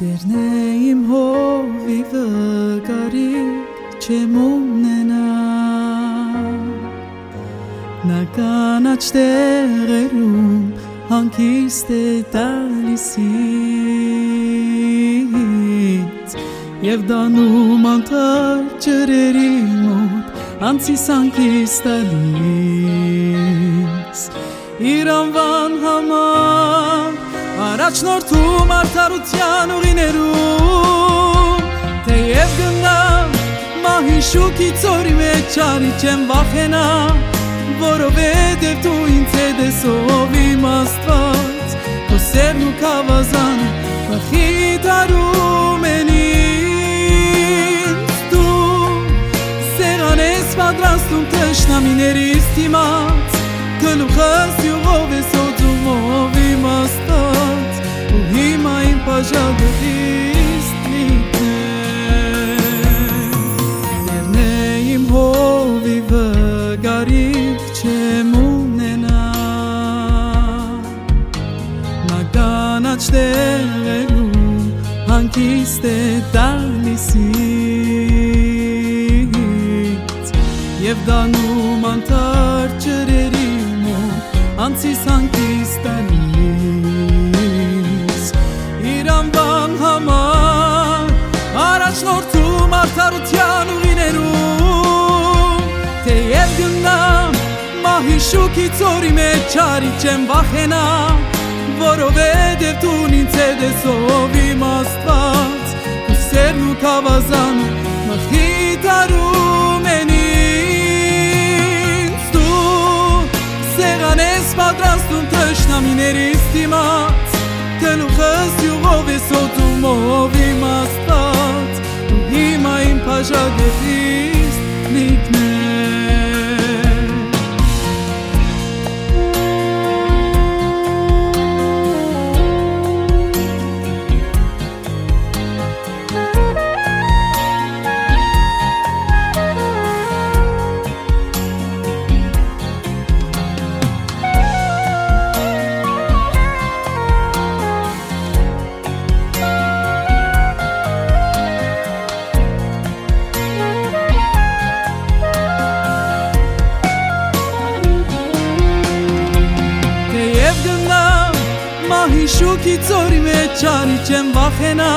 Տերն է իմ հովիվը կարիք չեմ ունենա Նա կանաչ տեղերում հանկիստ է տալիսից Եվ դանում անտար ջրերի մոտ անցիս հանկիստ տալիս Իր անվան համար առաջնորդում արդարության ուղիներում Թեև գնամ մահի շուքի ծորի մեջ արի չեմ վախենա Որովհետև դու ինձ հետ ես ով իմ աստված Քո սերն ու կավազանը վախի դարում են ինձ Դու սեղան ես պատրաստում թշնամիներիս դիմաց Գլուխս յուղով ես ոտում ով իմ աստված հիմա իմ պաժադրիս տնիկն Դերն է իմ հովիվը գարիք չեմ ունենա Նա կանաչ տեղերում հանկիստ է տալիսից Եվ դանում անտար արդարության ուղիներում Թեև գնամ մահի շուքի ծորի մեջ չարի չեմ վախենա Որովհետև դու ինձ հետ ես ով իմ աստված Ու սերն ու կավազանը մխի տարում են ինձ Դու սեղան ես պատրաստում թշնամիներիս դիմաց հիմա իմ շուքի ծորի մեջ արի չեմ վախենա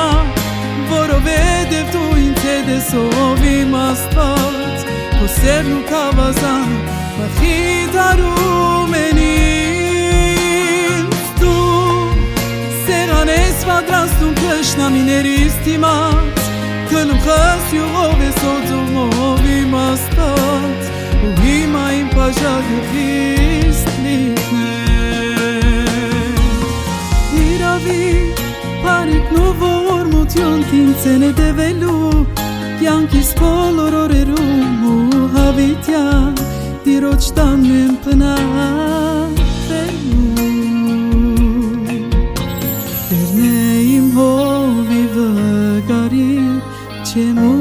Որովհետև դու ինձ ես ով իմ աստված Քո սերն ու կավազան վախի դարում են ինձ Դու սեղան ես պատրաստում թշնամիներիս դիմաց Գլուխս յուղով ես ոտում ով իմ աստված Ու հիմա իմ պաժագխիս տնիկն է լավի Պարիկն ու որմություն կինցեն է դևելու Կյանքիս բոլոր օրերում ու հավիտյան Դիրոչ տանն եմ պնարվելու Դերն է իմ հովիվը գարի չեմ ու